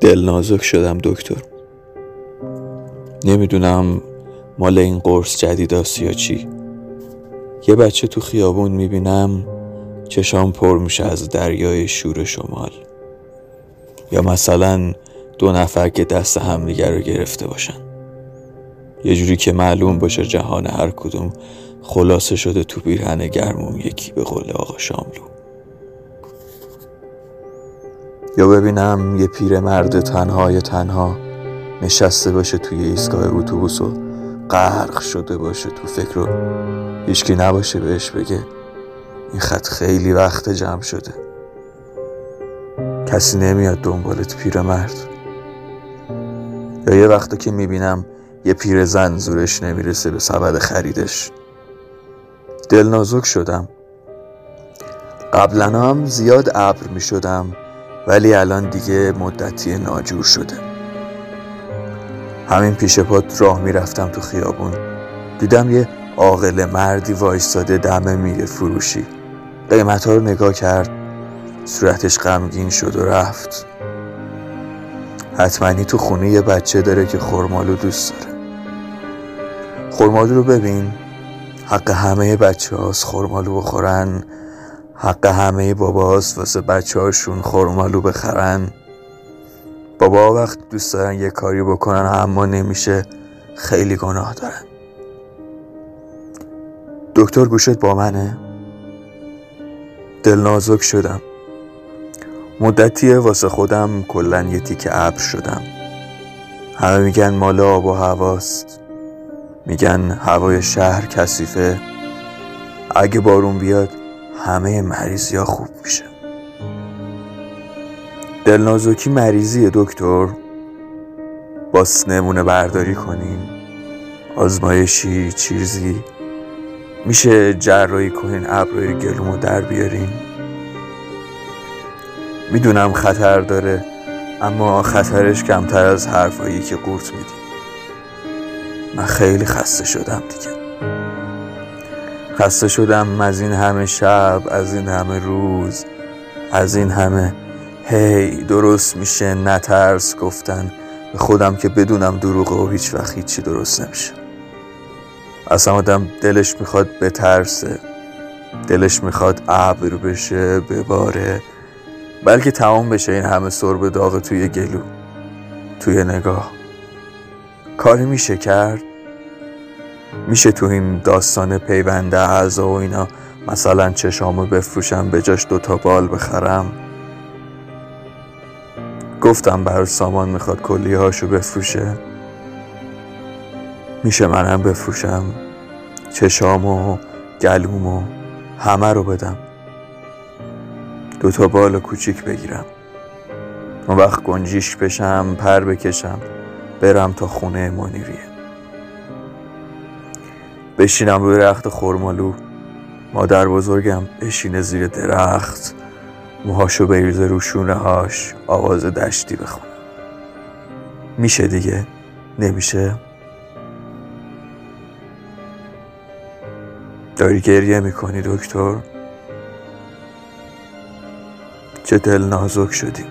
دل نازک شدم دکتر. نمی‌دونم مال این قرص جدید است یا چی. یه بچه تو خیابون می‌بینم چشام پر میشه از دریای شور شمال. یا مثلا دو نفر که دست همدیگر رو گرفته باشن. یه جوری که معلوم باشه جهان هر کدوم خلاصه شده تو پیرهن گرمون یکی به قول آقا شاملو. یا ببینم یه پیر مرد تنهای تنها نشسته باشه توی ایستگاه اتوبوس و غرق شده باشه تو فکر رو هیچکی نباشه بهش بگه. این خط خیلی وقت جمع شده. کسی نمیاد دنبالت پیر مرد. یا یه وقتا که می‌بینم یه پیر زن زورش نمی‌رسه به سبد خریدش. دل نازک شدم. قبلا هم زیاد ابر می‌شدم. ولی الان دیگه مدتی ناجور شده. همین پیش پات راه می‌رفتم تو خیابون. دیدم یه عاقل مردی وایستاده دم میره فروشی. قیمت ها رو نگاه کرد. صورتش غمگین شد و رفت. حتمانی تو خونه یه بچه داره که خورمالو دوست داره. خورمالو رو ببین. حق همه بچه هاست خورمالو بخورن. حق همه باباست واسه بچه هاشون خورمالو بخرن. بابا وقت دوست دارن یه کاری بکنن اما نمیشه. خیلی گناه دارن. دکتر گوشت با منه. دل نازک شدم. مدتیه واسه خودم کلا یه تیک ابر شدم. همه میگن مال آب و هواست. میگن هوای شهر کثیفه. اگه بارون بیاد همه مریضی ها خوب میشه. دلنازکی مریضیه دکتر. باس نمونه برداری کنین. آزمایشی چیزی. میشه جراحی کنین ابروی گلومو در بیارین. می‌دونم خطر داره اما خطرش کمتر از حرفایی که قورت میدی من خیلی خسته شدم دیگه. خسته شدم از این همه شب از این همه روز از این همه هی درست میشه نترس گفتن به خودم که بدونم دروغه و هیچ وقت هیچی درست نمیشه. اصلا آدم دلش می‌خواد بترسه دلش می‌خواد ابر بشه بباره بلکه تمام بشه این همه سرب داغ توی گلو توی نگاه. کاری میشه کرد؟ میشه تو این داستان پیونده اعضا و اینا مثلا چشامو بفروشم به جاش دوتا بال بخرم. گفتم بر سامان می‌خواد کلی هاشو بفروشه. میشه منم بفروشم. چشامو گلومو همه رو بدم. دوتا بال کوچیک بگیرم. اون وقت گنجیش بشم پر بکشم برم تا خونه منیریه بشینم روی رخت خورمالو مادر بزرگم بشینه زیر درخت. موهاشو بریزه رو شونه هاش آواز دشتی بخونه میشه دیگه؟ نمیشه؟ داری گریه می‌کنی دکتر؟ چه دل نازک شدی.